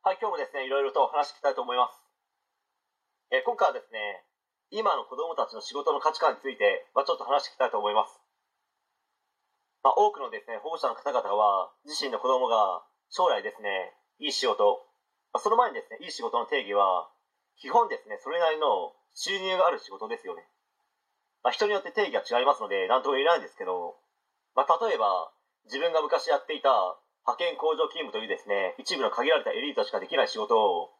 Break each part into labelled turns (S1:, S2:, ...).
S1: はい、今日もですね、いろいろと話していきたいと思います。えー今回はですね、今の子供たちの仕事の価値観について、まあ、ちょっと話していきたいと思います。まあ、多くのですね、保護者の方々は、自身の子供が将来ですね、いい仕事、まあ、その前にですね、いい仕事の定義は、基本ですね、それなりの収入がある仕事ですよね。まあ、人によって定義が違いますので、なんとも言えないんですけど、まあ、例えば、自分が昔やっていた派遣工場勤務というですね、一部の限られたエリートしかできない仕事を、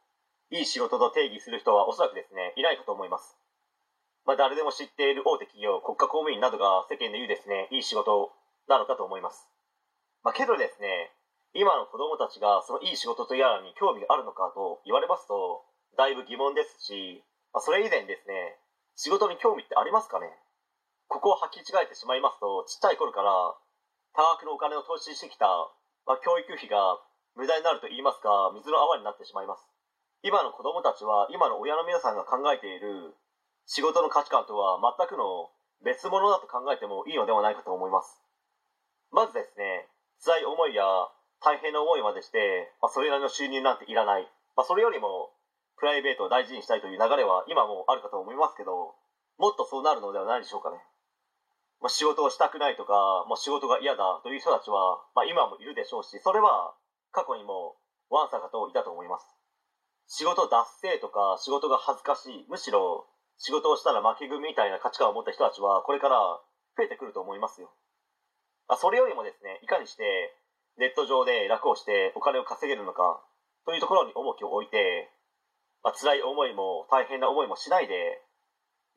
S1: いい仕事と定義する人はおそらくですね、いないかと思います。まあ、誰でも知っている大手企業、国家公務員などが世間で言うですね、いい仕事なのかと思います。まあ、けどですね、今の子供たちがそのいい仕事とやらに興味があるのかと言われますと、だいぶ疑問ですし、まあ、それ以前ですね、仕事に興味ってありますかね？ここを履き違えてしまいますと、ちっちゃい頃から多額のお金を投資してきた、まあ、教育費が無駄になると言いますか、水の泡になってしまいます。今の子供たちは、今の親の皆さんが考えている仕事の価値観とは全くの別物だと考えてもいいのではないかと思います。まずですね、辛い思いや大変な思いまでして、まあ、それなりの収入なんていらない。まあ、それよりも、プライベートを大事にしたいという流れは今もあるかと思いますけど、もっとそうなるのではないでしょうかね。まあ、仕事をしたくないとか、もう仕事が嫌だという人たちは、まあ、今もいるでしょうし、それは過去にもわんさかといたと思います。仕事脱成とか仕事が恥ずかしい、むしろ仕事をしたら負け組みたいな価値観を持った人たちはこれから増えてくると思いますよ。まあ、それよりもですね、いかにしてネット上で楽をしてお金を稼げるのかというところに重きを置いて、まあ、辛い思いも大変な思いもしないで、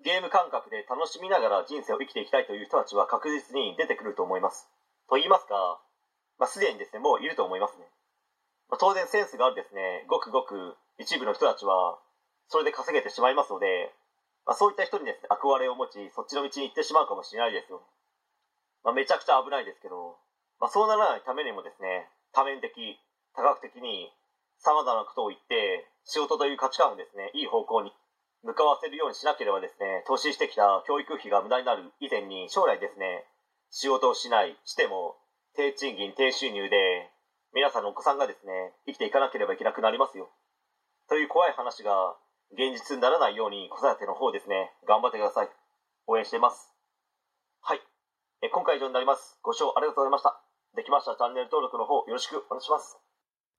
S1: ゲーム感覚で楽しみながら人生を生きていきたいという人たちは確実に出てくると思います。と言いますか、まあ、すでにですね、もういると思いますね。まあ、当然センスがあるですね、ごくごく一部の人たちは、それで稼げてしまいますので、まあ、そういった人にですね、憧れを持ち、そっちの道に行ってしまうかもしれないですよ。まあ、めちゃくちゃ危ないですけど、まあ、そうならないためにもですね、多面的、多角的に、様々なことを言って、仕事という価値観をですね、いい方向に向かわせるようにしなければですね、投資してきた教育費が無駄になる以前に、将来ですね、仕事をしない、しても、低賃金、低収入で、皆さんのお子さんがですね、生きていかなければいけなくなりますよ。という怖い話が現実にならないように子育ての方ですね、頑張ってください。応援しています。はい。え今回以上になります。ご視聴ありがとうございました。できましたらチャンネル登録の方よろしくお願いします。